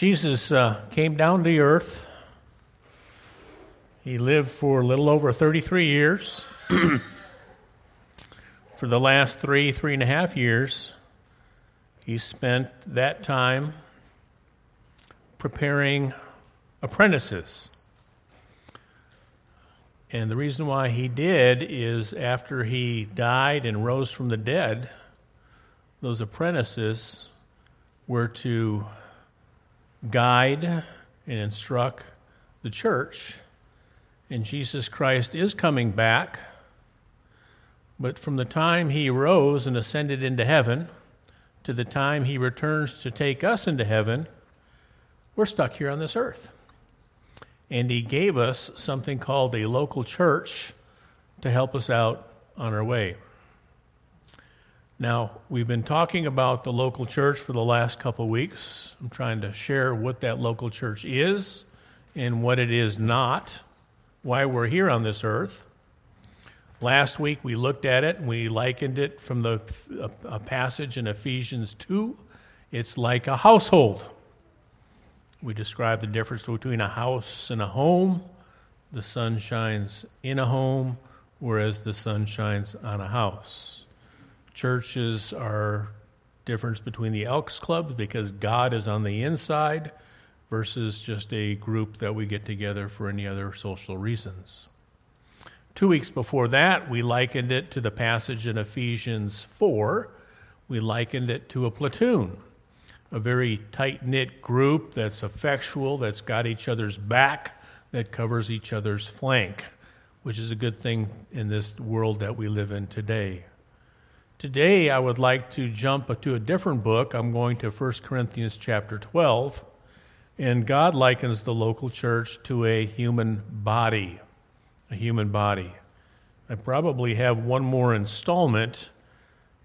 Jesus uh, came down to earth. He lived for a little over 33 years. for the last three, three and a half years, he spent that time preparing apprentices. And the reason why he did is after he died and rose from the dead, those apprentices were to guide and instruct the church. And Jesus Christ is coming back. But from the time he rose and ascended into heaven to the time he returns to take us into heaven, we're stuck here on this earth. And he gave us something called a local church to help us out on our way. Now, we've been talking about the local church for the last couple of weeks. I'm trying to share what that local church is and what it is not, why we're here on this earth. Last week we looked at it and we likened it from the a, a passage in Ephesians 2. It's like a household. We described the difference between a house and a home. The sun shines in a home, whereas the sun shines on a house. Churches are difference between the Elks Club because God is on the inside versus just a group that we get together for any other social reasons. Two weeks before that, we likened it to the passage in Ephesians 4. We likened it to a platoon, a very tight knit group that's effectual, that's got each other's back, that covers each other's flank, which is a good thing in this world that we live in today. Today I would like to jump to a different book. I'm going to 1 Corinthians chapter 12. And God likens the local church to a human body. A human body. I probably have one more installment.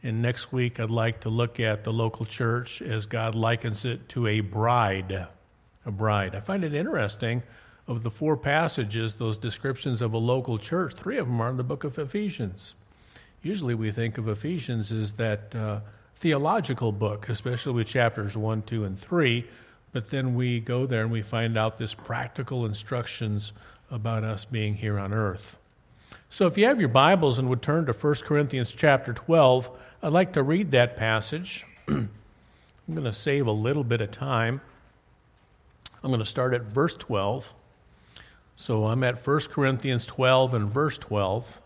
And next week I'd like to look at the local church as God likens it to a bride. A bride. I find it interesting of the four passages, those descriptions of a local church, three of them are in the book of Ephesians usually we think of Ephesians as that uh, theological book, especially with chapters 1, 2, and 3. But then we go there and we find out this practical instructions about us being here on earth. So if you have your Bibles and would turn to 1 Corinthians chapter 12, I'd like to read that passage. I'm going to save a little bit of time. I'm going to start at verse 12. So I'm at 1 Corinthians 12 and verse 12.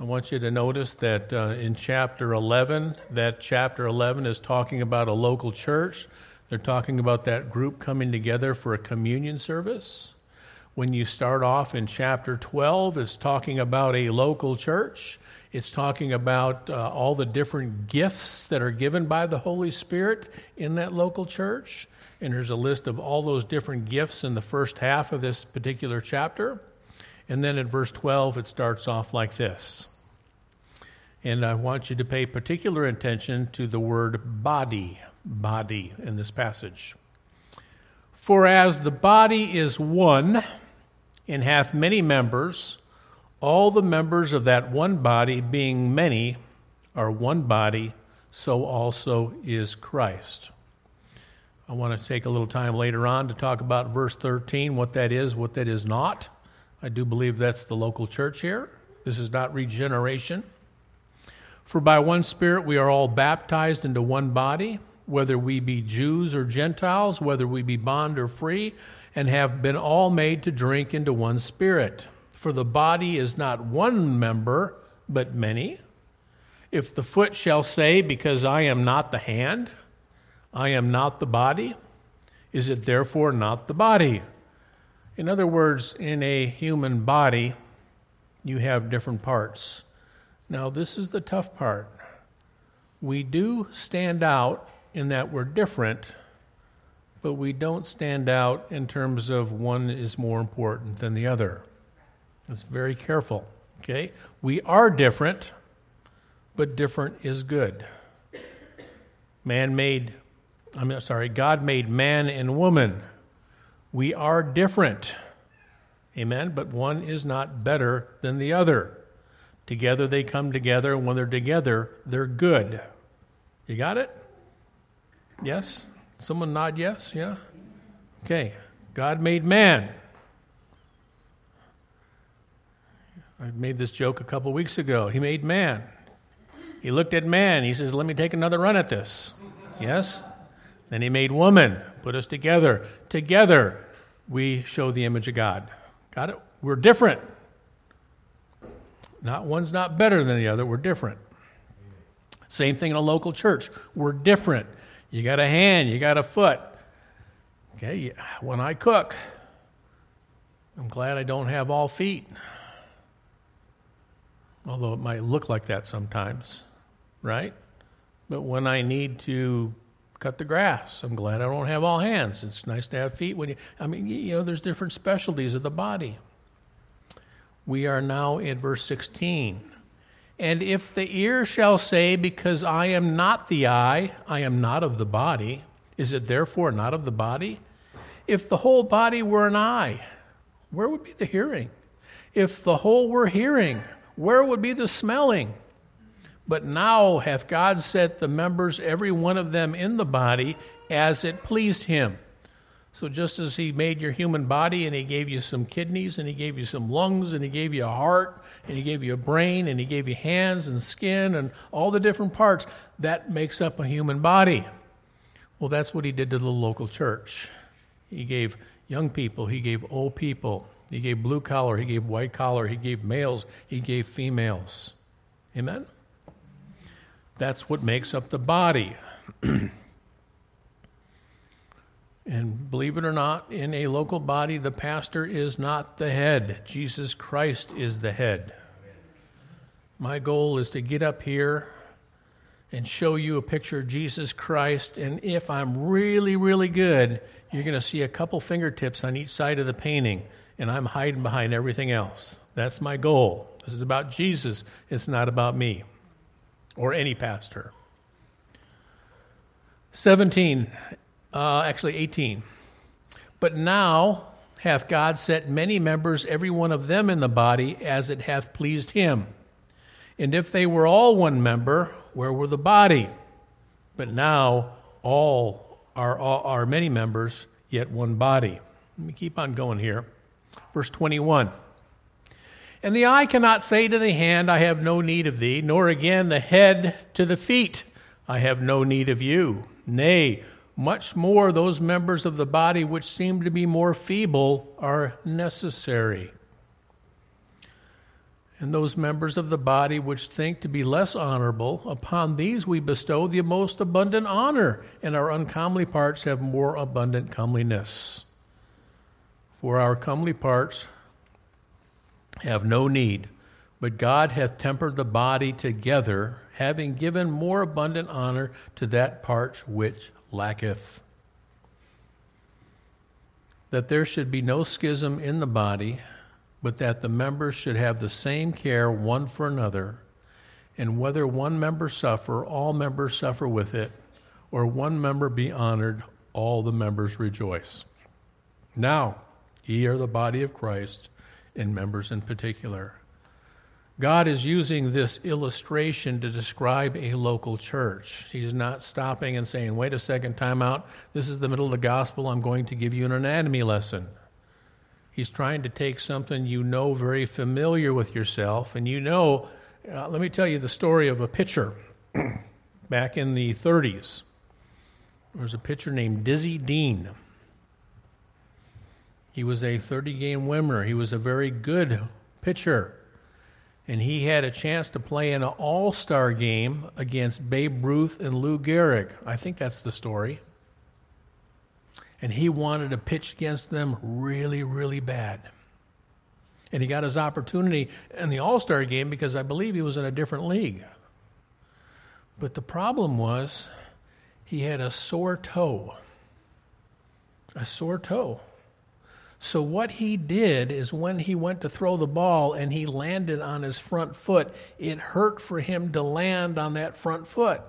I want you to notice that uh, in chapter 11, that chapter 11 is talking about a local church. They're talking about that group coming together for a communion service. When you start off in chapter 12, it's talking about a local church. It's talking about uh, all the different gifts that are given by the Holy Spirit in that local church. And there's a list of all those different gifts in the first half of this particular chapter. And then in verse 12, it starts off like this. And I want you to pay particular attention to the word body, body in this passage. For as the body is one and hath many members, all the members of that one body, being many, are one body, so also is Christ. I want to take a little time later on to talk about verse 13, what that is, what that is not. I do believe that's the local church here. This is not regeneration. For by one Spirit we are all baptized into one body, whether we be Jews or Gentiles, whether we be bond or free, and have been all made to drink into one Spirit. For the body is not one member, but many. If the foot shall say, Because I am not the hand, I am not the body, is it therefore not the body? In other words, in a human body, you have different parts. Now, this is the tough part. We do stand out in that we're different, but we don't stand out in terms of one is more important than the other. It's very careful, okay? We are different, but different is good. Man made, I'm sorry, God made man and woman. We are different. Amen. But one is not better than the other. Together they come together, and when they're together, they're good. You got it? Yes? Someone nod yes? Yeah? Okay, God made man. I made this joke a couple weeks ago. He made man. He looked at man. He says, Let me take another run at this. Yes? Then he made woman, put us together. Together, we show the image of God. Got it? We're different. Not one's not better than the other, we're different. Same thing in a local church. We're different. You got a hand, you got a foot. Okay, when I cook, I'm glad I don't have all feet. Although it might look like that sometimes, right? But when I need to cut the grass, I'm glad I don't have all hands. It's nice to have feet when you I mean, you know, there's different specialties of the body. We are now in verse 16. And if the ear shall say, Because I am not the eye, I am not of the body, is it therefore not of the body? If the whole body were an eye, where would be the hearing? If the whole were hearing, where would be the smelling? But now hath God set the members, every one of them, in the body as it pleased him. So, just as He made your human body and He gave you some kidneys and He gave you some lungs and He gave you a heart and He gave you a brain and He gave you hands and skin and all the different parts, that makes up a human body. Well, that's what He did to the local church. He gave young people, He gave old people, He gave blue collar, He gave white collar, He gave males, He gave females. Amen? That's what makes up the body. And believe it or not, in a local body, the pastor is not the head. Jesus Christ is the head. My goal is to get up here and show you a picture of Jesus Christ. And if I'm really, really good, you're going to see a couple fingertips on each side of the painting, and I'm hiding behind everything else. That's my goal. This is about Jesus, it's not about me or any pastor. 17 uh, actually 18. But now hath God set many members, every one of them in the body, as it hath pleased him. And if they were all one member, where were the body? But now all are, all are many members, yet one body. Let me keep on going here. Verse 21. And the eye cannot say to the hand, I have no need of thee, nor again the head to the feet, I have no need of you. Nay, much more those members of the body which seem to be more feeble are necessary. And those members of the body which think to be less honorable, upon these we bestow the most abundant honor, and our uncomely parts have more abundant comeliness. For our comely parts have no need, but God hath tempered the body together, having given more abundant honor to that part which lacketh. That there should be no schism in the body, but that the members should have the same care one for another, and whether one member suffer, all members suffer with it, or one member be honored, all the members rejoice. Now, ye are the body of Christ, and members in particular. God is using this illustration to describe a local church. He's not stopping and saying, wait a second, time out. This is the middle of the gospel. I'm going to give you an anatomy lesson. He's trying to take something you know very familiar with yourself, and you know, uh, let me tell you the story of a pitcher back in the 30s. There was a pitcher named Dizzy Dean. He was a 30 game winner. He was a very good pitcher and he had a chance to play in an all star game against Babe Ruth and Lou Gehrig. I think that's the story. And he wanted to pitch against them really, really bad. And he got his opportunity in the all star game because I believe he was in a different league. But the problem was he had a sore toe. A sore toe. So, what he did is when he went to throw the ball and he landed on his front foot, it hurt for him to land on that front foot.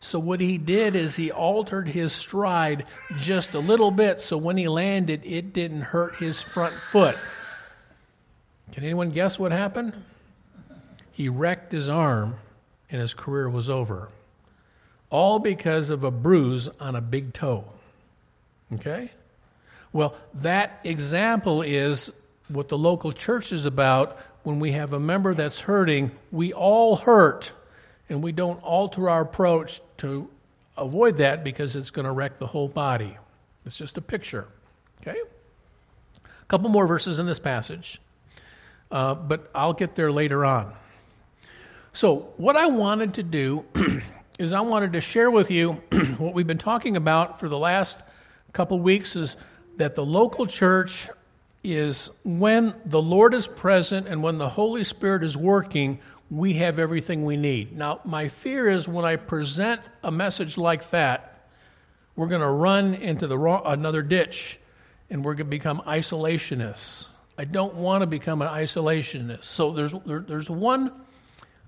So, what he did is he altered his stride just a little bit so when he landed, it didn't hurt his front foot. Can anyone guess what happened? He wrecked his arm and his career was over. All because of a bruise on a big toe. Okay? Well, that example is what the local church is about. When we have a member that's hurting, we all hurt, and we don't alter our approach to avoid that because it's going to wreck the whole body. It's just a picture. Okay? A couple more verses in this passage, uh, but I'll get there later on. So, what I wanted to do is I wanted to share with you what we've been talking about for the last couple weeks is that the local church is when the Lord is present and when the Holy Spirit is working, we have everything we need. Now, my fear is when I present a message like that, we're going to run into the wrong, another ditch and we're going to become isolationists. I don't want to become an isolationist. So there's, there, there's, one,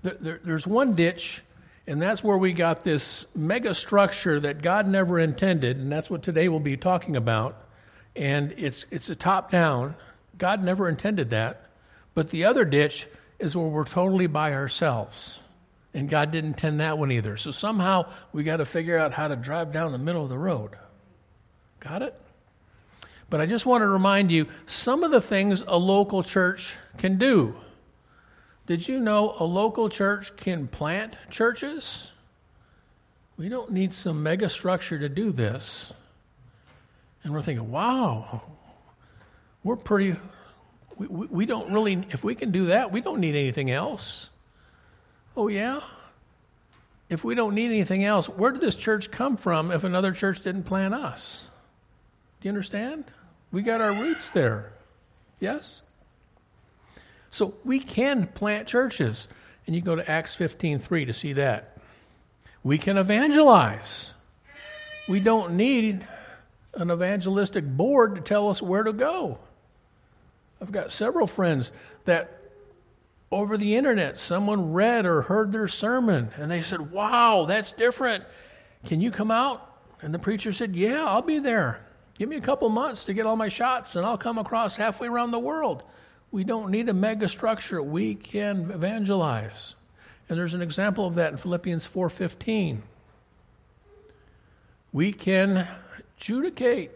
there, there's one ditch, and that's where we got this mega structure that God never intended, and that's what today we'll be talking about and it's, it's a top down. God never intended that. But the other ditch is where we're totally by ourselves. And God didn't intend that one either. So somehow we got to figure out how to drive down the middle of the road. Got it? But I just want to remind you some of the things a local church can do. Did you know a local church can plant churches? We don't need some mega structure to do this. And we're thinking, wow, we're pretty, we, we, we don't really, if we can do that, we don't need anything else. Oh, yeah? If we don't need anything else, where did this church come from if another church didn't plant us? Do you understand? We got our roots there. Yes? So we can plant churches. And you go to Acts 15:3 to see that. We can evangelize. We don't need an evangelistic board to tell us where to go. I've got several friends that over the internet someone read or heard their sermon and they said, Wow, that's different. Can you come out? And the preacher said, Yeah, I'll be there. Give me a couple months to get all my shots and I'll come across halfway around the world. We don't need a mega structure. We can evangelize. And there's an example of that in Philippians 4:15. We can adjudicate.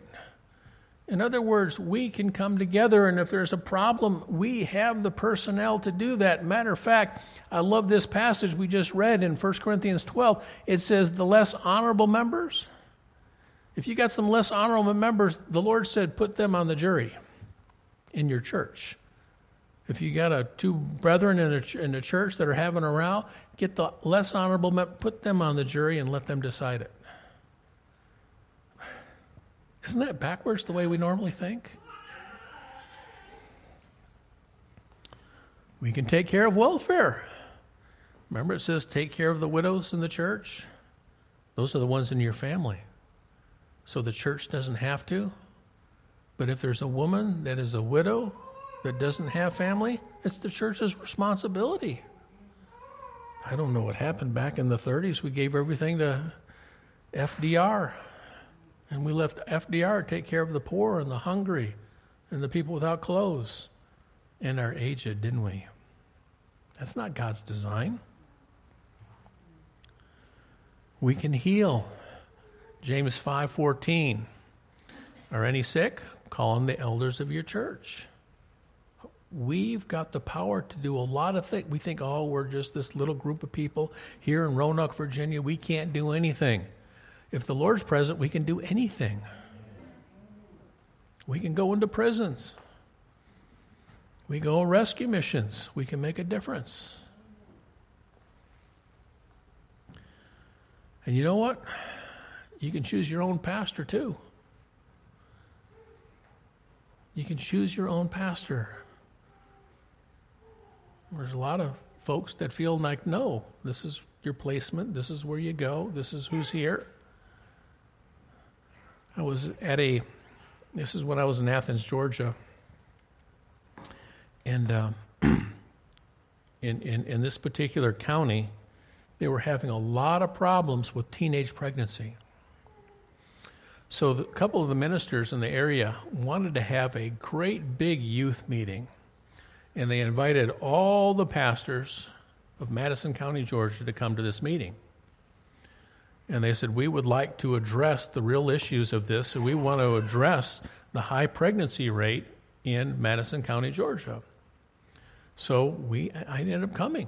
In other words, we can come together, and if there's a problem, we have the personnel to do that. Matter of fact, I love this passage we just read in 1 Corinthians 12. It says, The less honorable members. If you got some less honorable members, the Lord said, put them on the jury in your church. If you got a, two brethren in a, in a church that are having a row, get the less honorable, put them on the jury and let them decide it. Isn't that backwards the way we normally think? We can take care of welfare. Remember, it says take care of the widows in the church? Those are the ones in your family. So the church doesn't have to. But if there's a woman that is a widow that doesn't have family, it's the church's responsibility. I don't know what happened back in the 30s. We gave everything to FDR. And we left FDR to take care of the poor and the hungry and the people without clothes and our aged, didn't we? That's not God's design. We can heal. James 5:14. Are any sick? Call on the elders of your church. We've got the power to do a lot of things. We think, oh, we're just this little group of people here in Roanoke, Virginia. We can't do anything. If the Lord's present, we can do anything. We can go into prisons. We go on rescue missions. We can make a difference. And you know what? You can choose your own pastor too. You can choose your own pastor. There's a lot of folks that feel like, no, this is your placement, this is where you go, this is who's here. I was at a, this is when I was in Athens, Georgia. And uh, in, in, in this particular county, they were having a lot of problems with teenage pregnancy. So a couple of the ministers in the area wanted to have a great big youth meeting. And they invited all the pastors of Madison County, Georgia to come to this meeting. And they said, We would like to address the real issues of this, and we want to address the high pregnancy rate in Madison County, Georgia. So we, I ended up coming.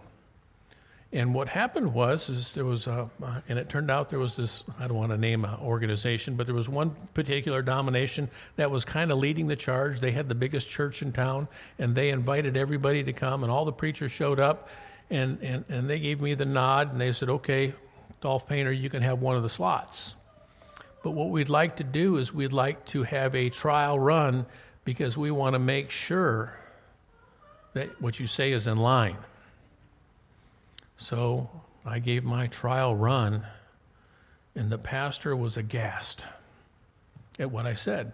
And what happened was, is there was a, and it turned out there was this, I don't want to name an organization, but there was one particular domination that was kind of leading the charge. They had the biggest church in town, and they invited everybody to come, and all the preachers showed up, and, and, and they gave me the nod, and they said, okay, Dolph Painter, you can have one of the slots. But what we'd like to do is we'd like to have a trial run because we want to make sure that what you say is in line. So I gave my trial run, and the pastor was aghast at what I said.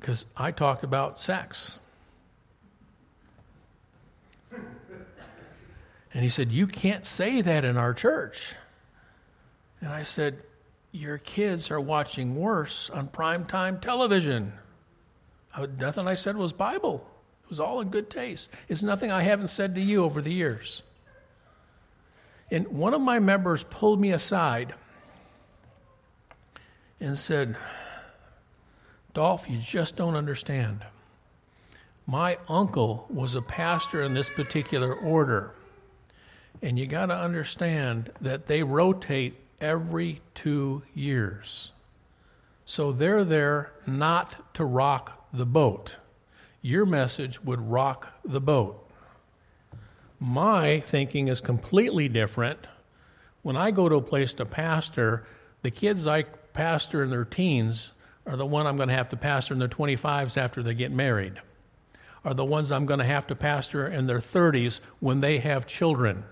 Because I talked about sex. And he said, You can't say that in our church. And I said, Your kids are watching worse on primetime television. I, nothing I said was Bible. It was all in good taste. It's nothing I haven't said to you over the years. And one of my members pulled me aside and said, Dolph, you just don't understand. My uncle was a pastor in this particular order. And you got to understand that they rotate every two years. So they're there not to rock the boat. Your message would rock the boat. My thinking is completely different. When I go to a place to pastor, the kids I pastor in their teens are the one I'm going to have to pastor in their 25s after they get married, are the ones I'm going to have to pastor in their 30s when they have children.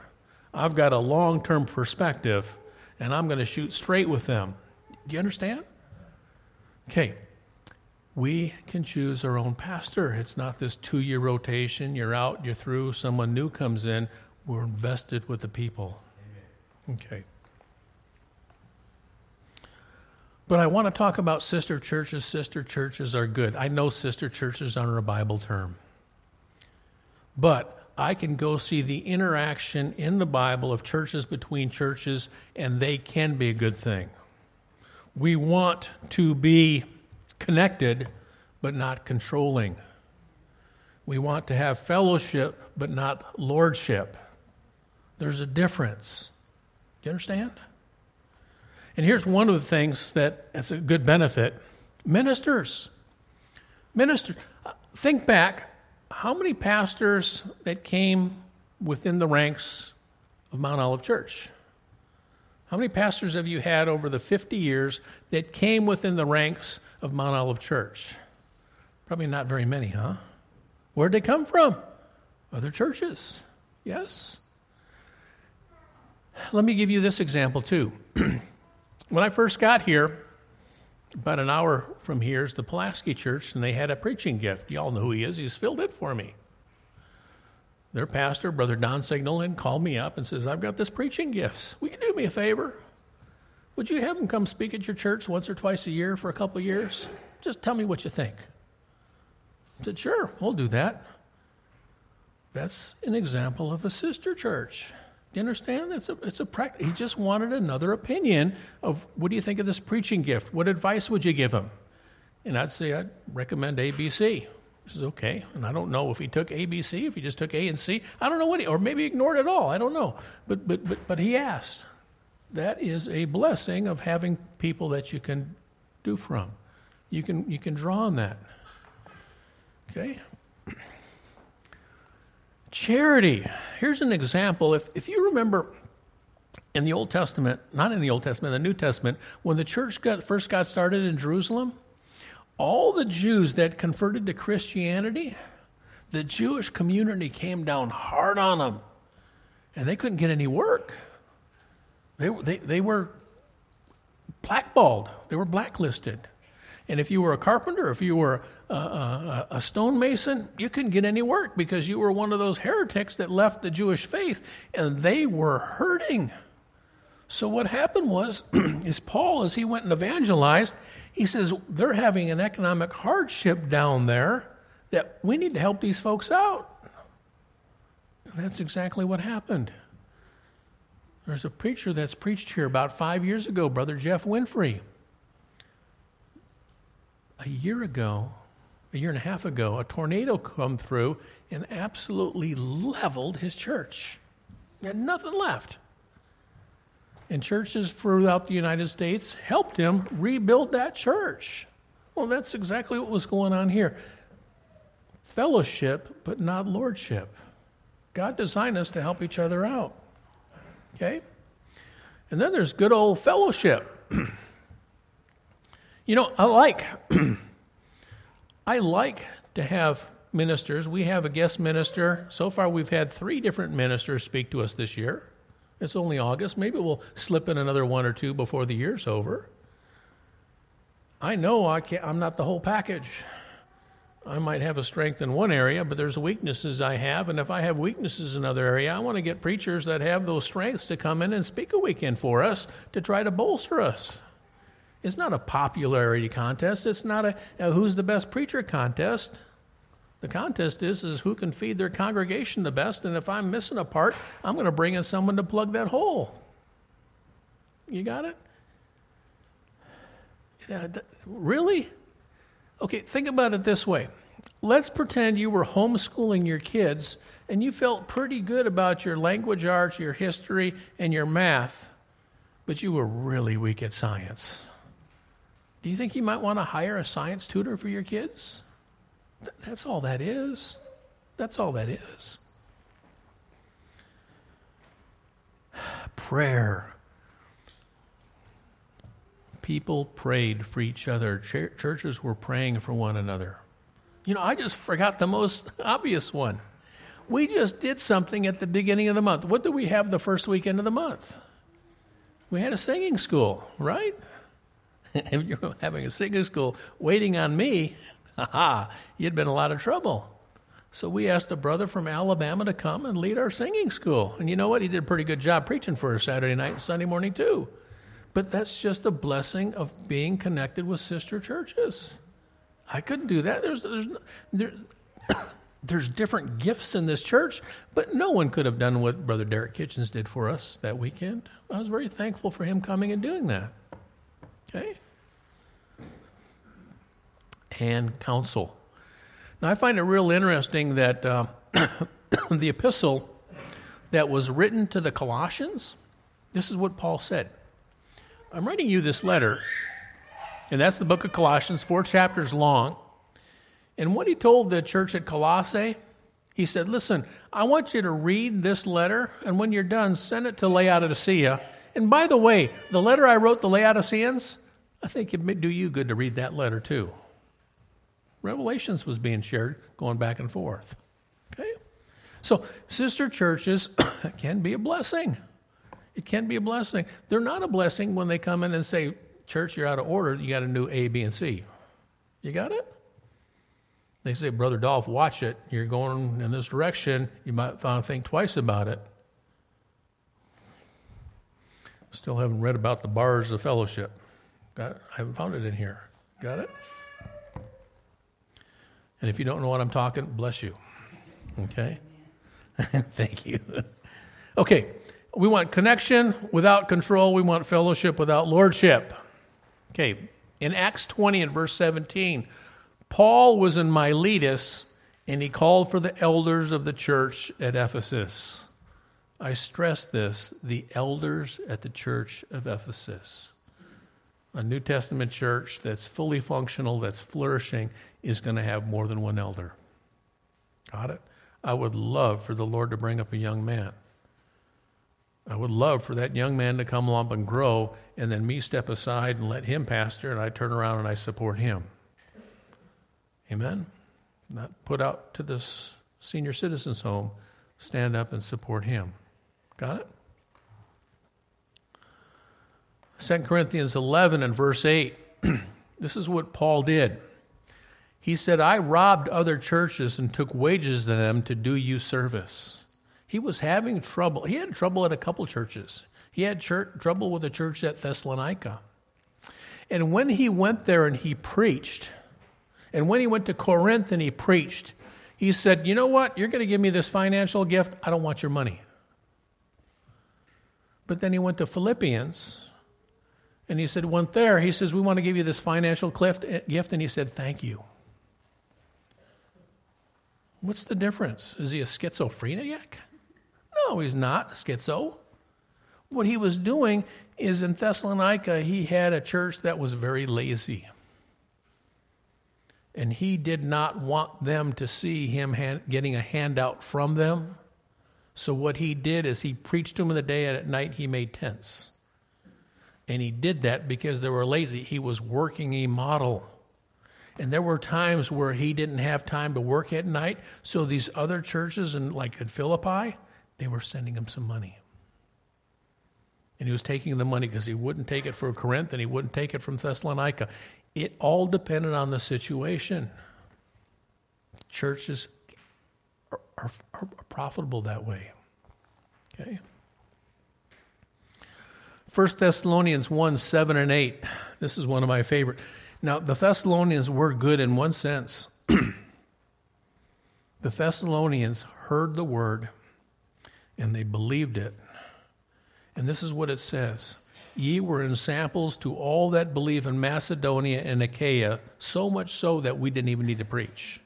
I've got a long term perspective, and I'm going to shoot straight with them. Do you understand? Okay, we can choose our own pastor. It's not this two year rotation. You're out, you're through, someone new comes in. We're invested with the people. Okay. But I want to talk about sister churches. Sister churches are good. I know sister churches aren't a Bible term. But I can go see the interaction in the Bible of churches between churches, and they can be a good thing. We want to be connected, but not controlling. We want to have fellowship, but not lordship. There's a difference. Do you understand? And here's one of the things that it's a good benefit ministers. Ministers. Uh, think back how many pastors that came within the ranks of Mount Olive Church? How many pastors have you had over the 50 years that came within the ranks of Mount Olive Church? Probably not very many, huh? Where'd they come from? Other churches. Yes. Let me give you this example too. when I first got here, about an hour from here is the Pulaski Church, and they had a preaching gift. Y'all know who he is. He's filled it for me. Their pastor, Brother Don Signal, had called me up and says, I've got this preaching gifts. Will you do me a favor? Would you have him come speak at your church once or twice a year for a couple years? Just tell me what you think. I said, Sure, we'll do that. That's an example of a sister church. You understand? It's a, it's a practice. He just wanted another opinion of what do you think of this preaching gift? What advice would you give him? And I'd say, I'd recommend ABC. He says, okay. And I don't know if he took A, B, C, if he just took A and C. I don't know what he, or maybe ignored it all. I don't know. But, but, but, but he asked. That is a blessing of having people that you can do from. You can, you can draw on that. Okay? Charity. Here's an example. If, if you remember in the Old Testament, not in the Old Testament, the New Testament, when the church got, first got started in Jerusalem, all the Jews that converted to Christianity, the Jewish community came down hard on them, and they couldn't get any work. They, they, they were blackballed, they were blacklisted. And if you were a carpenter, if you were a, stonemason, you couldn't get any work because you were one of those heretics that left the Jewish faith, and they were hurting. So what happened was, is Paul, as he went and evangelized, he says, they're having an economic hardship down there that we need to help these folks out. And that's exactly what happened. There's a preacher that's preached here about five years ago, Brother Jeff Winfrey. A year ago, a year and a half ago, a tornado come through and absolutely leveled his church. He had nothing left. And churches throughout the United States helped him rebuild that church. Well, that's exactly what was going on here. Fellowship, but not lordship. God designed us to help each other out. Okay? And then there's good old fellowship. you know, I like I like to have ministers. We have a guest minister. So far we've had 3 different ministers speak to us this year. It's only August. Maybe we'll slip in another one or two before the year's over. I know I can't, I'm not the whole package. I might have a strength in one area, but there's weaknesses I have. And if I have weaknesses in another area, I want to get preachers that have those strengths to come in and speak a weekend for us to try to bolster us. It's not a popularity contest. It's not a, who's the best preacher contest. The contest is, is who can feed their congregation the best. And if I'm missing a part, I'm going to bring in someone to plug that hole. You got it? Yeah, really? Okay, think about it this way. Let's pretend you were homeschooling your kids and you felt pretty good about your language arts, your history, and your math, but you were really weak at science. Do you think you might want to hire a science tutor for your kids? That's all that is. That's all that is. Prayer people prayed for each other. Ch- churches were praying for one another. You know, I just forgot the most obvious one. We just did something at the beginning of the month. What did we have the first weekend of the month? We had a singing school, right? if you're having a singing school waiting on me, haha, you'd been a lot of trouble. So we asked a brother from Alabama to come and lead our singing school. And you know what? He did a pretty good job preaching for us Saturday night and Sunday morning, too. But that's just a blessing of being connected with sister churches. I couldn't do that. There's, there's, there, there's different gifts in this church, but no one could have done what Brother Derek Kitchens did for us that weekend. I was very thankful for him coming and doing that. Okay? And counsel. Now, I find it real interesting that uh, the epistle that was written to the Colossians, this is what Paul said. I'm writing you this letter, and that's the book of Colossians, four chapters long. And what he told the church at Colossae, he said, Listen, I want you to read this letter, and when you're done, send it to Laodicea. And by the way, the letter I wrote the Laodiceans, I think it'd do you good to read that letter too. Revelations was being shared, going back and forth. Okay? So, sister churches can be a blessing. It can be a blessing. They're not a blessing when they come in and say, Church, you're out of order. You got to do A, B, and C. You got it? They say, Brother Dolph, watch it. You're going in this direction. You might think twice about it. Still haven't read about the bars of fellowship. Got, I haven't found it in here. Got it? And if you don't know what I'm talking, bless you. Okay? Thank you. okay, we want connection without control. We want fellowship without lordship. Okay, in Acts 20 and verse 17, Paul was in Miletus and he called for the elders of the church at Ephesus. I stress this the elders at the church of Ephesus. A New Testament church that's fully functional, that's flourishing, is going to have more than one elder. Got it? I would love for the Lord to bring up a young man I would love for that young man to come along and grow, and then me step aside and let him pastor, and I turn around and I support him. Amen? Not put out to this senior citizens home, stand up and support him. Got it? 2 Corinthians 11 and verse 8. this is what Paul did. He said, I robbed other churches and took wages to them to do you service. He was having trouble. He had trouble at a couple churches. He had church, trouble with a church at Thessalonica. And when he went there and he preached, and when he went to Corinth and he preached, he said, You know what? You're going to give me this financial gift. I don't want your money. But then he went to Philippians and he said, Went there. He says, We want to give you this financial eh, gift. And he said, Thank you. What's the difference? Is he a schizophrenic? No, he's not a schizo. What he was doing is in Thessalonica, he had a church that was very lazy. And he did not want them to see him hand, getting a handout from them. So what he did is he preached to them in the day and at night he made tents. And he did that because they were lazy. He was working a model. And there were times where he didn't have time to work at night. So these other churches, in, like in Philippi, they were sending him some money. And he was taking the money because he wouldn't take it for Corinth and he wouldn't take it from Thessalonica. It all depended on the situation. Churches are, are, are profitable that way. Okay? 1 Thessalonians 1 7 and 8. This is one of my favorite. Now, the Thessalonians were good in one sense. the Thessalonians heard the word and they believed it. And this is what it says Ye were in samples to all that believe in Macedonia and Achaia, so much so that we didn't even need to preach.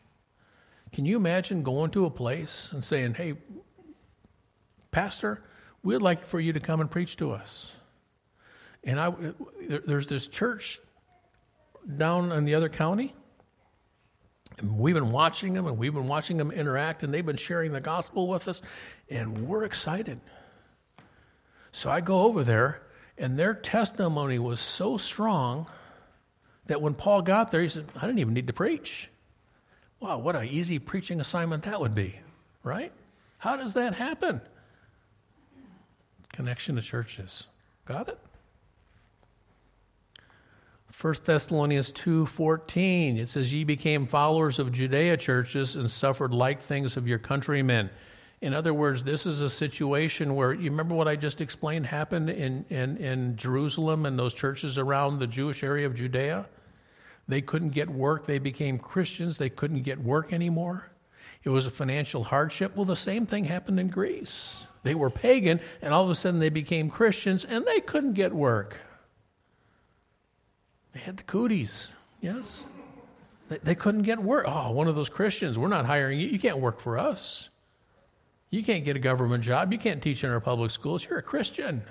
Can you imagine going to a place and saying, Hey, Pastor, we'd like for you to come and preach to us? And I, there's this church down in the other county. And we've been watching them and we've been watching them interact and they've been sharing the gospel with us and we're excited. So I go over there and their testimony was so strong that when Paul got there, he said, I didn't even need to preach. Wow, what an easy preaching assignment that would be, right? How does that happen? Connection to churches. Got it? 1 Thessalonians 2:14 it says ye became followers of Judea churches and suffered like things of your countrymen. In other words, this is a situation where you remember what I just explained happened in, in, in Jerusalem and those churches around the Jewish area of Judea? They couldn't get work. They became Christians. They couldn't get work anymore. It was a financial hardship. Well, the same thing happened in Greece. They were pagan, and all of a sudden they became Christians, and they couldn't get work. They had the cooties, yes? They, they couldn't get work. Oh, one of those Christians, we're not hiring you. You can't work for us. You can't get a government job. You can't teach in our public schools. You're a Christian.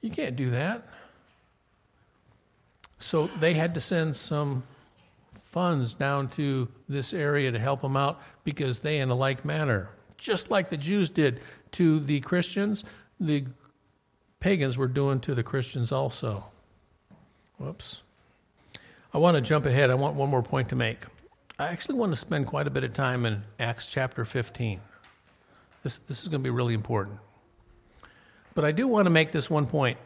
You can't do that. So they had to send some funds down to this area to help them out because they, in a like manner, just like the Jews did to the Christians, the pagans were doing to the Christians also. Whoops. I want to jump ahead. I want one more point to make. I actually want to spend quite a bit of time in Acts chapter 15. This, this is going to be really important. But I do want to make this one point.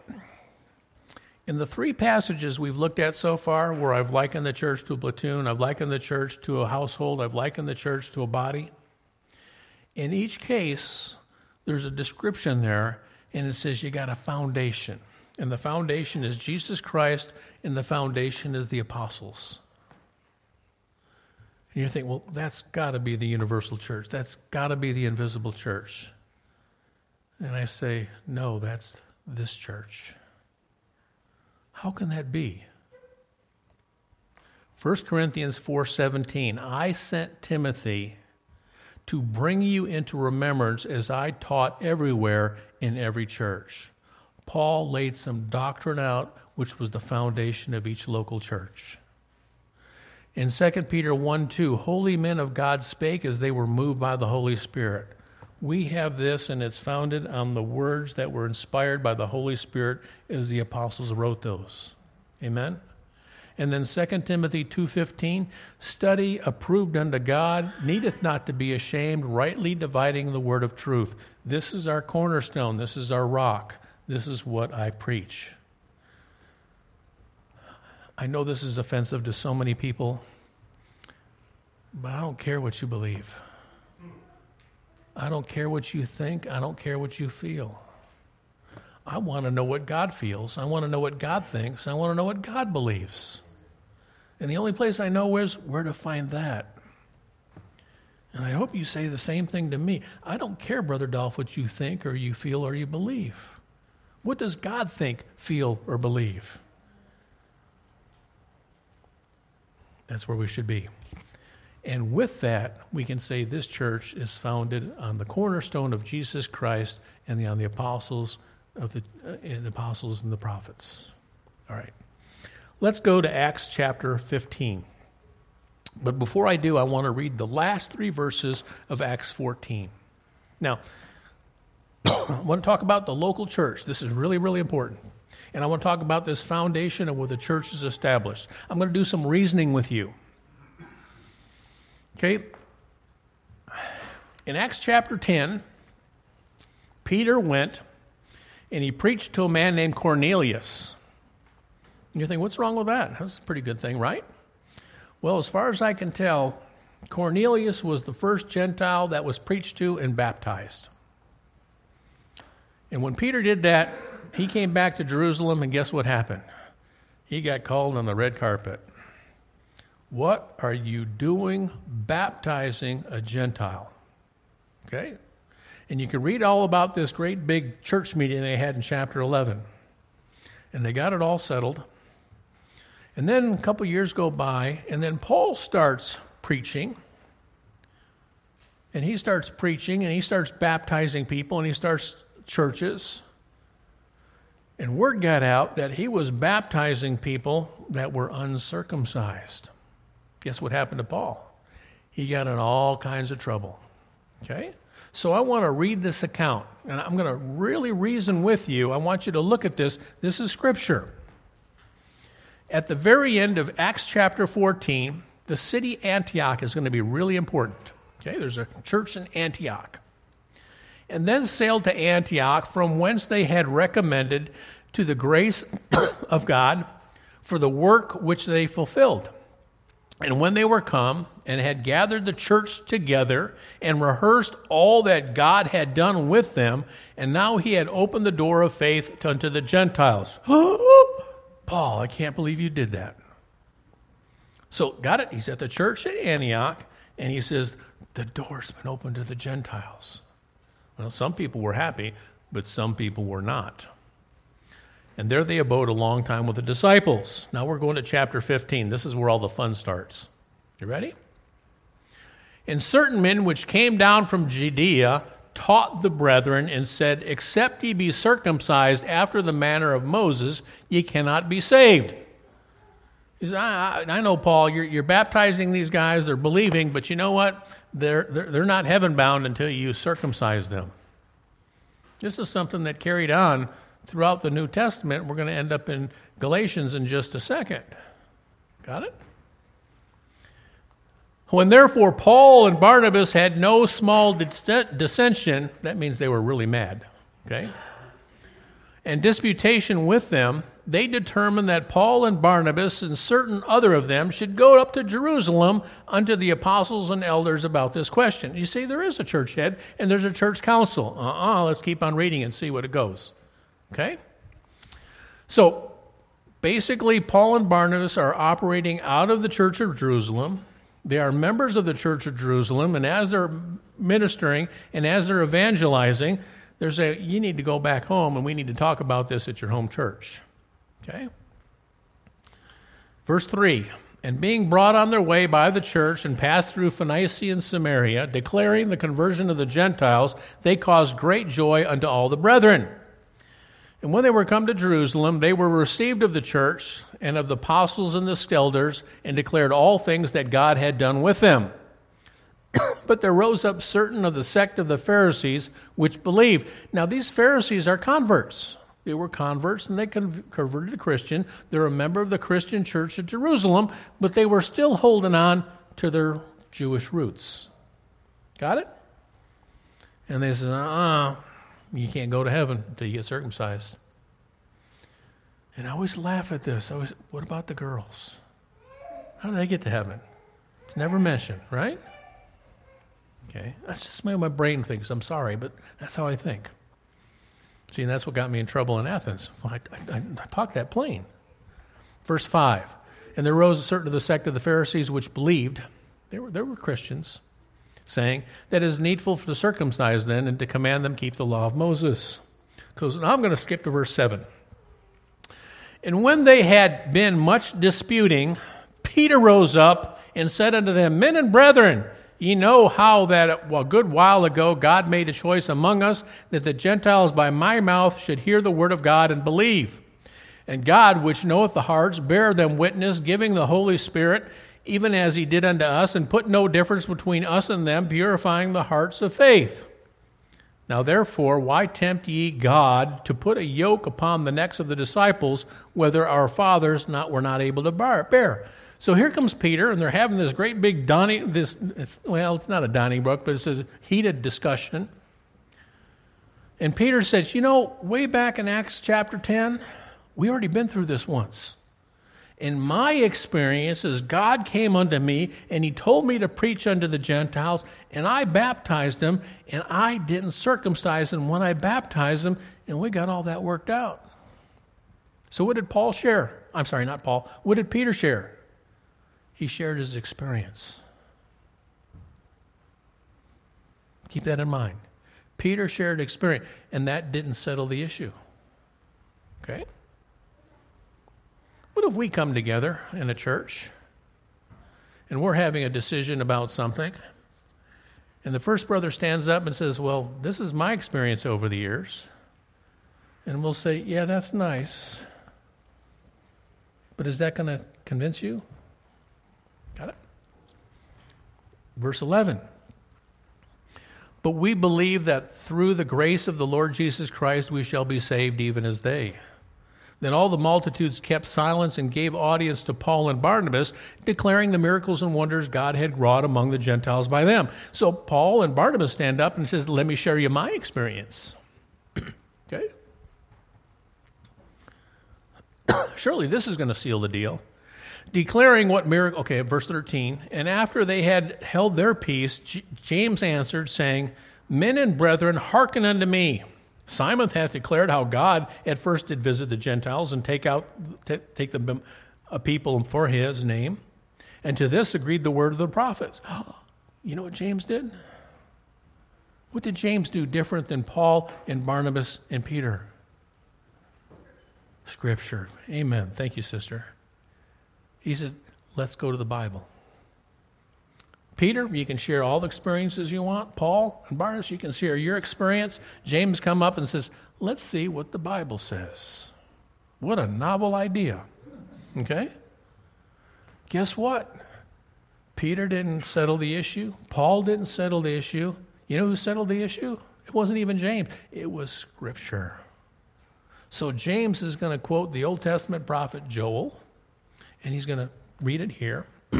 In the three passages we've looked at so far, where I've likened the church to a platoon, I've likened the church to a household, I've likened the church to a body, in each case, there's a description there, and it says you got a foundation and the foundation is Jesus Christ, and the foundation is the apostles. And you think, well, that's got to be the universal church. That's got to be the invisible church. And I say, no, that's this church. How can that be? 1 Corinthians 4:17 I sent Timothy to bring you into remembrance as I taught everywhere in every church. Paul laid some doctrine out, which was the foundation of each local church. In 2 Peter 1 2, holy men of God spake as they were moved by the Holy Spirit. We have this, and it's founded on the words that were inspired by the Holy Spirit as the apostles wrote those. Amen? And then 2 Timothy 2:15, study approved unto God, needeth not to be ashamed, rightly dividing the word of truth. This is our cornerstone, this is our rock. This is what I preach. I know this is offensive to so many people, but I don't care what you believe. I don't care what you think. I don't care what you feel. I want to know what God feels. I want to know what God thinks. I want to know what God believes. And the only place I know is where to find that. And I hope you say the same thing to me. I don't care, Brother Dolph, what you think or you feel or you believe. What does God think, feel, or believe? That's where we should be. And with that, we can say this church is founded on the cornerstone of Jesus Christ and on the apostles of the, uh, the apostles and the prophets. All right. Let's go to Acts chapter 15. But before I do, I want to read the last three verses of Acts 14. Now, I want to talk about the local church. This is really, really important. And I want to talk about this foundation and where the church is established. I'm going to do some reasoning with you. Okay? In Acts chapter 10, Peter went and he preached to a man named Cornelius. And you think, what's wrong with that? That's a pretty good thing, right? Well, as far as I can tell, Cornelius was the first Gentile that was preached to and baptized. And when Peter did that, he came back to Jerusalem, and guess what happened? He got called on the red carpet. What are you doing baptizing a Gentile? Okay? And you can read all about this great big church meeting they had in chapter 11. And they got it all settled. And then a couple years go by, and then Paul starts preaching. And he starts preaching, and he starts baptizing people, and he starts churches. And word got out that he was baptizing people that were uncircumcised. Guess what happened to Paul? He got in all kinds of trouble. Okay? So I want to read this account, and I'm going to really reason with you. I want you to look at this. This is scripture at the very end of Acts chapter 14, the city Antioch is going to be really important. Okay, there's a church in Antioch. And then sailed to Antioch, from whence they had recommended to the grace of God for the work which they fulfilled. And when they were come and had gathered the church together and rehearsed all that God had done with them, and now he had opened the door of faith unto the Gentiles. Paul, I can't believe you did that. So, got it? He's at the church at Antioch, and he says, The door's been opened to the Gentiles. Well, some people were happy, but some people were not. And there they abode a long time with the disciples. Now we're going to chapter 15. This is where all the fun starts. You ready? And certain men which came down from Judea taught the brethren and said, Except ye be circumcised after the manner of Moses, ye cannot be saved. He I, I know, Paul, you're, you're, baptizing these guys, they're believing, but you know what? They're, they're, they're not heaven bound until you circumcise them. This is something that carried on throughout the New Testament. We're going to end up in Galatians in just a second. Got it? When therefore Paul and Barnabas had no small dissension, that means they were really mad, okay? And disputation with them, they determined that Paul and Barnabas and certain other of them should go up to Jerusalem unto the apostles and elders about this question. You see, there is a church head and there's a church council. Uh uh-uh, uh, let's keep on reading and see what it goes. Okay? So, basically, Paul and Barnabas are operating out of the church of Jerusalem they are members of the Church of Jerusalem, and as they're ministering and as they're evangelizing, there's a you need to go back home and we need to talk about this at your home church. Okay? Verse 3 And being brought on their way by the church and passed through Phoenicia and Samaria, declaring the conversion of the Gentiles, they caused great joy unto all the brethren. And when they were come to Jerusalem, they were received of the church and of the apostles and the elders, and declared all things that God had done with them. but there rose up certain of the sect of the Pharisees which believed. Now, these Pharisees are converts. They were converts and they converted to Christian. They're a member of the Christian church at Jerusalem, but they were still holding on to their Jewish roots. Got it? And they said, uh uh you can't go to heaven until you get circumcised. And I always laugh at this. I always, what about the girls? How do they get to heaven? It's never mentioned, right? Okay, that's just the way my brain thinks. I'm sorry, but that's how I think. See, and that's what got me in trouble in Athens. I, I, I talk that plain. Verse 5 And there rose a certain of the sect of the Pharisees which believed, there were, they were Christians, saying, That is needful for the circumcised then, and to command them keep the law of Moses. Because now I'm going to skip to verse 7. And when they had been much disputing, Peter rose up and said unto them, Men and brethren, ye know how that a good while ago God made a choice among us that the Gentiles by my mouth should hear the word of God and believe. And God, which knoweth the hearts, bear them witness, giving the Holy Spirit, even as he did unto us, and put no difference between us and them, purifying the hearts of faith. Now, therefore, why tempt ye God to put a yoke upon the necks of the disciples, whether our fathers not were not able to bear? So here comes Peter, and they're having this great big Donning, this it's, well, it's not a Donnybrook, but it's a heated discussion. And Peter says, you know, way back in Acts chapter 10, we already been through this once in my experience God came unto me and he told me to preach unto the Gentiles, and I baptized them, and I didn't circumcise them when I baptized them, and we got all that worked out. So, what did Paul share? I'm sorry, not Paul. What did Peter share? He shared his experience. Keep that in mind. Peter shared experience, and that didn't settle the issue. Okay? What if we come together in a church and we're having a decision about something, and the first brother stands up and says, Well, this is my experience over the years. And we'll say, Yeah, that's nice. But is that going to convince you? Got it? Verse 11. But we believe that through the grace of the Lord Jesus Christ we shall be saved even as they. Then all the multitudes kept silence and gave audience to Paul and Barnabas, declaring the miracles and wonders God had wrought among the Gentiles by them. So Paul and Barnabas stand up and says, "Let me share you my experience." okay? Surely this is going to seal the deal. Declaring what miracle, okay, verse 13. And after they had held their peace, J- James answered, saying, Men and brethren, hearken unto me. Simon hath declared how God at first did visit the Gentiles and take out t- take the um, a people for his name. And to this agreed the word of the prophets. You know what James did? What did James do different than Paul and Barnabas and Peter? Scripture. Amen. Thank you, sister. He said, let's go to the Bible. Peter, you can share all the experiences you want. Paul and Barnabas, you can share your experience. James come up and says, let's see what the Bible says. What a novel idea. Okay? Guess what? Peter didn't settle the issue. Paul didn't settle the issue. You know who settled the issue? It wasn't even James, it was Scripture. So James is going to quote the Old Testament prophet Joel, and he's going to read it here.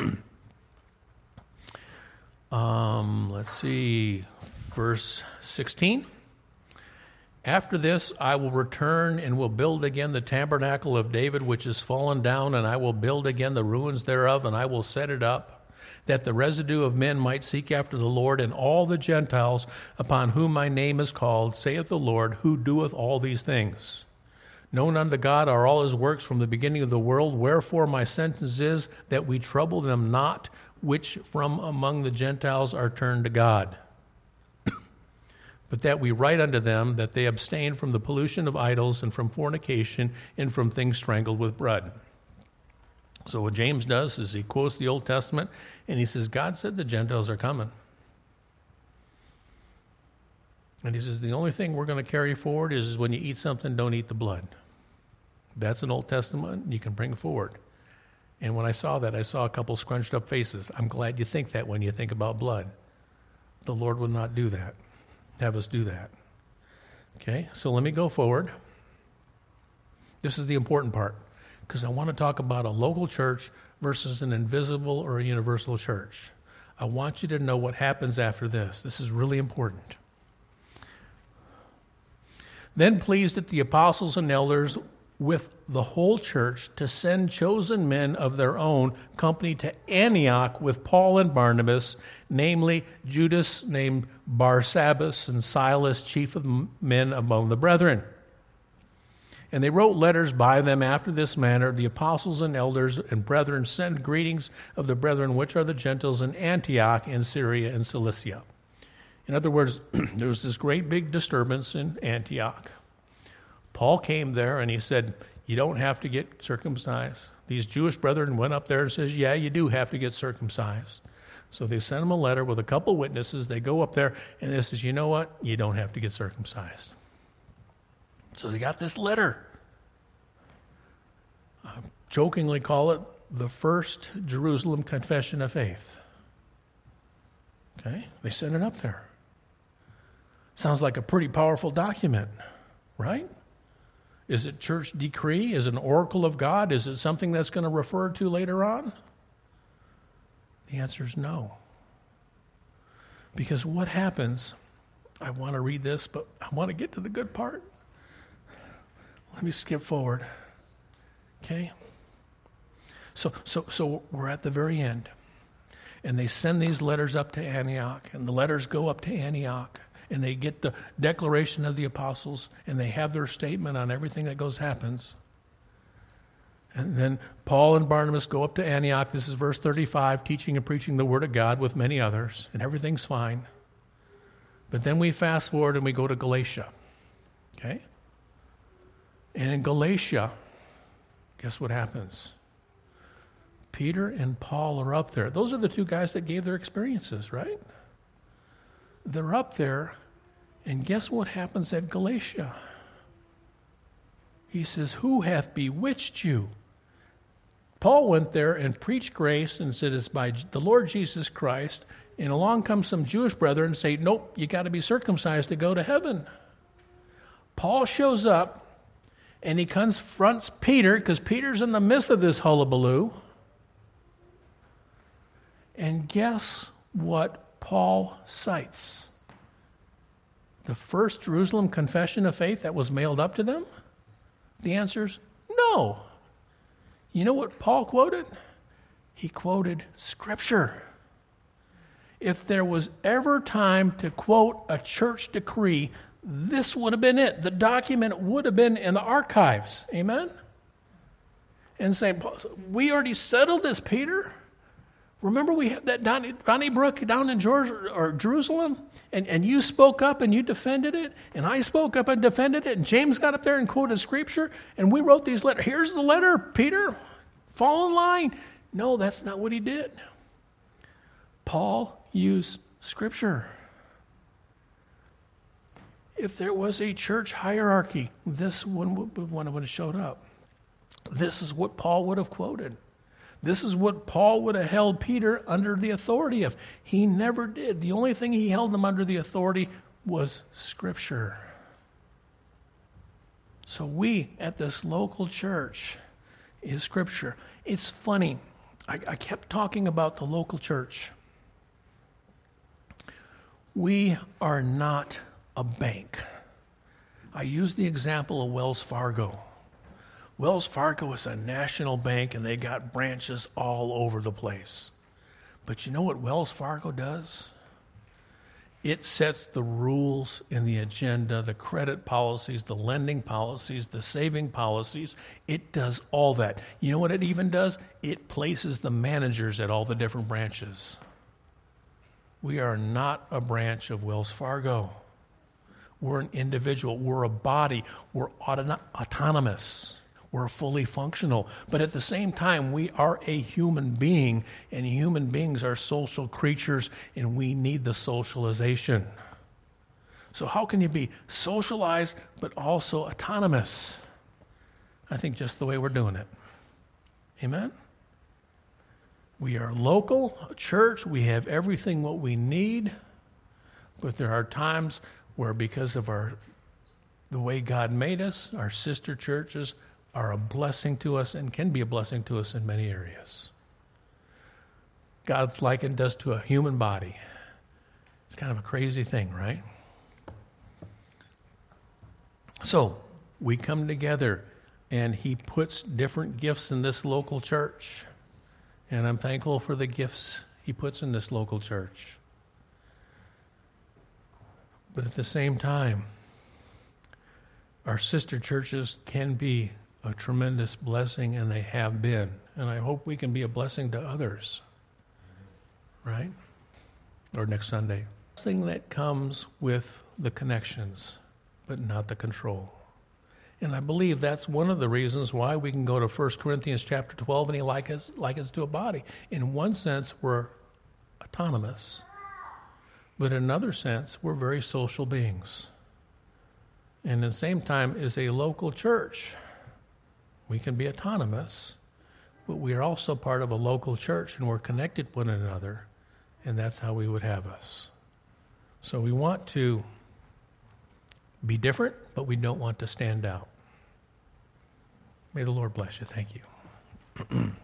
Um, let's see, verse 16. After this, I will return and will build again the tabernacle of David, which is fallen down, and I will build again the ruins thereof, and I will set it up, that the residue of men might seek after the Lord, and all the Gentiles upon whom my name is called, saith the Lord, who doeth all these things. Known unto God are all his works from the beginning of the world, wherefore my sentence is that we trouble them not which from among the Gentiles are turned to God. but that we write unto them that they abstain from the pollution of idols and from fornication and from things strangled with blood. So, what James does is he quotes the Old Testament and he says, God said the Gentiles are coming. And he says, the only thing we're going to carry forward is when you eat something, don't eat the blood. That's an Old Testament you can bring forward. And when I saw that, I saw a couple scrunched up faces. I'm glad you think that when you think about blood. The Lord will not do that, have us do that. Okay, so let me go forward. This is the important part because I want to talk about a local church versus an invisible or a universal church. I want you to know what happens after this. This is really important. Then pleased that the apostles and elders with the whole church to send chosen men of their own company to Antioch with Paul and Barnabas, namely Judas named Barsabbas and Silas, chief of men among the brethren. And they wrote letters by them after this manner The apostles and elders and brethren send greetings of the brethren which are the Gentiles in Antioch in Syria and Cilicia. In other words, there was this great big disturbance in Antioch. Paul came there and he said, You don't have to get circumcised. These Jewish brethren went up there and says, Yeah, you do have to get circumcised. So they sent him a letter with a couple witnesses. They go up there and they says, You know what? You don't have to get circumcised. So they got this letter. I jokingly call it the first Jerusalem Confession of Faith. Okay? They sent it up there. Sounds like a pretty powerful document, right? Is it church decree? Is it an oracle of God? Is it something that's going to refer to later on? The answer is no. Because what happens, I want to read this, but I want to get to the good part. Let me skip forward. Okay? So, so, so we're at the very end. And they send these letters up to Antioch, and the letters go up to Antioch, and they get the declaration of the apostles, and they have their statement on everything that goes happens. And then Paul and Barnabas go up to Antioch. This is verse 35, teaching and preaching the word of God with many others, and everything's fine. But then we fast forward and we go to Galatia. Okay? And in Galatia, guess what happens? Peter and Paul are up there. Those are the two guys that gave their experiences, right? They're up there, and guess what happens at Galatia? He says, Who hath bewitched you? Paul went there and preached grace and said, It's by the Lord Jesus Christ. And along comes some Jewish brethren and say, Nope, you got to be circumcised to go to heaven. Paul shows up and he confronts Peter because Peter's in the midst of this hullabaloo. And guess what Paul cites? The first Jerusalem confession of faith that was mailed up to them? The answer is no. You know what Paul quoted? He quoted Scripture. If there was ever time to quote a church decree, this would have been it. The document would have been in the archives. Amen? And saying, Paul, We already settled this, Peter. Remember, we had that Donnie, Donnybrook down in Georgia, or Jerusalem? And, and you spoke up and you defended it, and I spoke up and defended it, and James got up there and quoted scripture, and we wrote these letters. Here's the letter, Peter. Fall in line. No, that's not what he did. Paul used scripture if there was a church hierarchy, this one would have showed up. This is what Paul would have quoted. This is what Paul would have held Peter under the authority of. He never did. The only thing he held them under the authority was Scripture. So we at this local church is Scripture. It's funny. I, I kept talking about the local church. We are not a bank. I use the example of Wells Fargo. Wells Fargo is a national bank and they got branches all over the place. But you know what Wells Fargo does? It sets the rules in the agenda, the credit policies, the lending policies, the saving policies. It does all that. You know what it even does? It places the managers at all the different branches. We are not a branch of Wells Fargo. We're an individual. We're a body. We're auto- autonomous. We're fully functional. But at the same time, we are a human being, and human beings are social creatures, and we need the socialization. So, how can you be socialized but also autonomous? I think just the way we're doing it. Amen? We are local, church, we have everything what we need, but there are times where because of our the way God made us, our sister churches are a blessing to us and can be a blessing to us in many areas. God's likened us to a human body. It's kind of a crazy thing, right? So, we come together and he puts different gifts in this local church. And I'm thankful for the gifts he puts in this local church. But at the same time, our sister churches can be a tremendous blessing, and they have been. And I hope we can be a blessing to others. Right? Or next Sunday. Thing that comes with the connections, but not the control. And I believe that's one of the reasons why we can go to 1 Corinthians chapter 12 and he likens like us to a body. In one sense, we're autonomous. But in another sense, we're very social beings. And at the same time, as a local church, we can be autonomous, but we are also part of a local church and we're connected one another, and that's how we would have us. So we want to be different, but we don't want to stand out. May the Lord bless you. Thank you.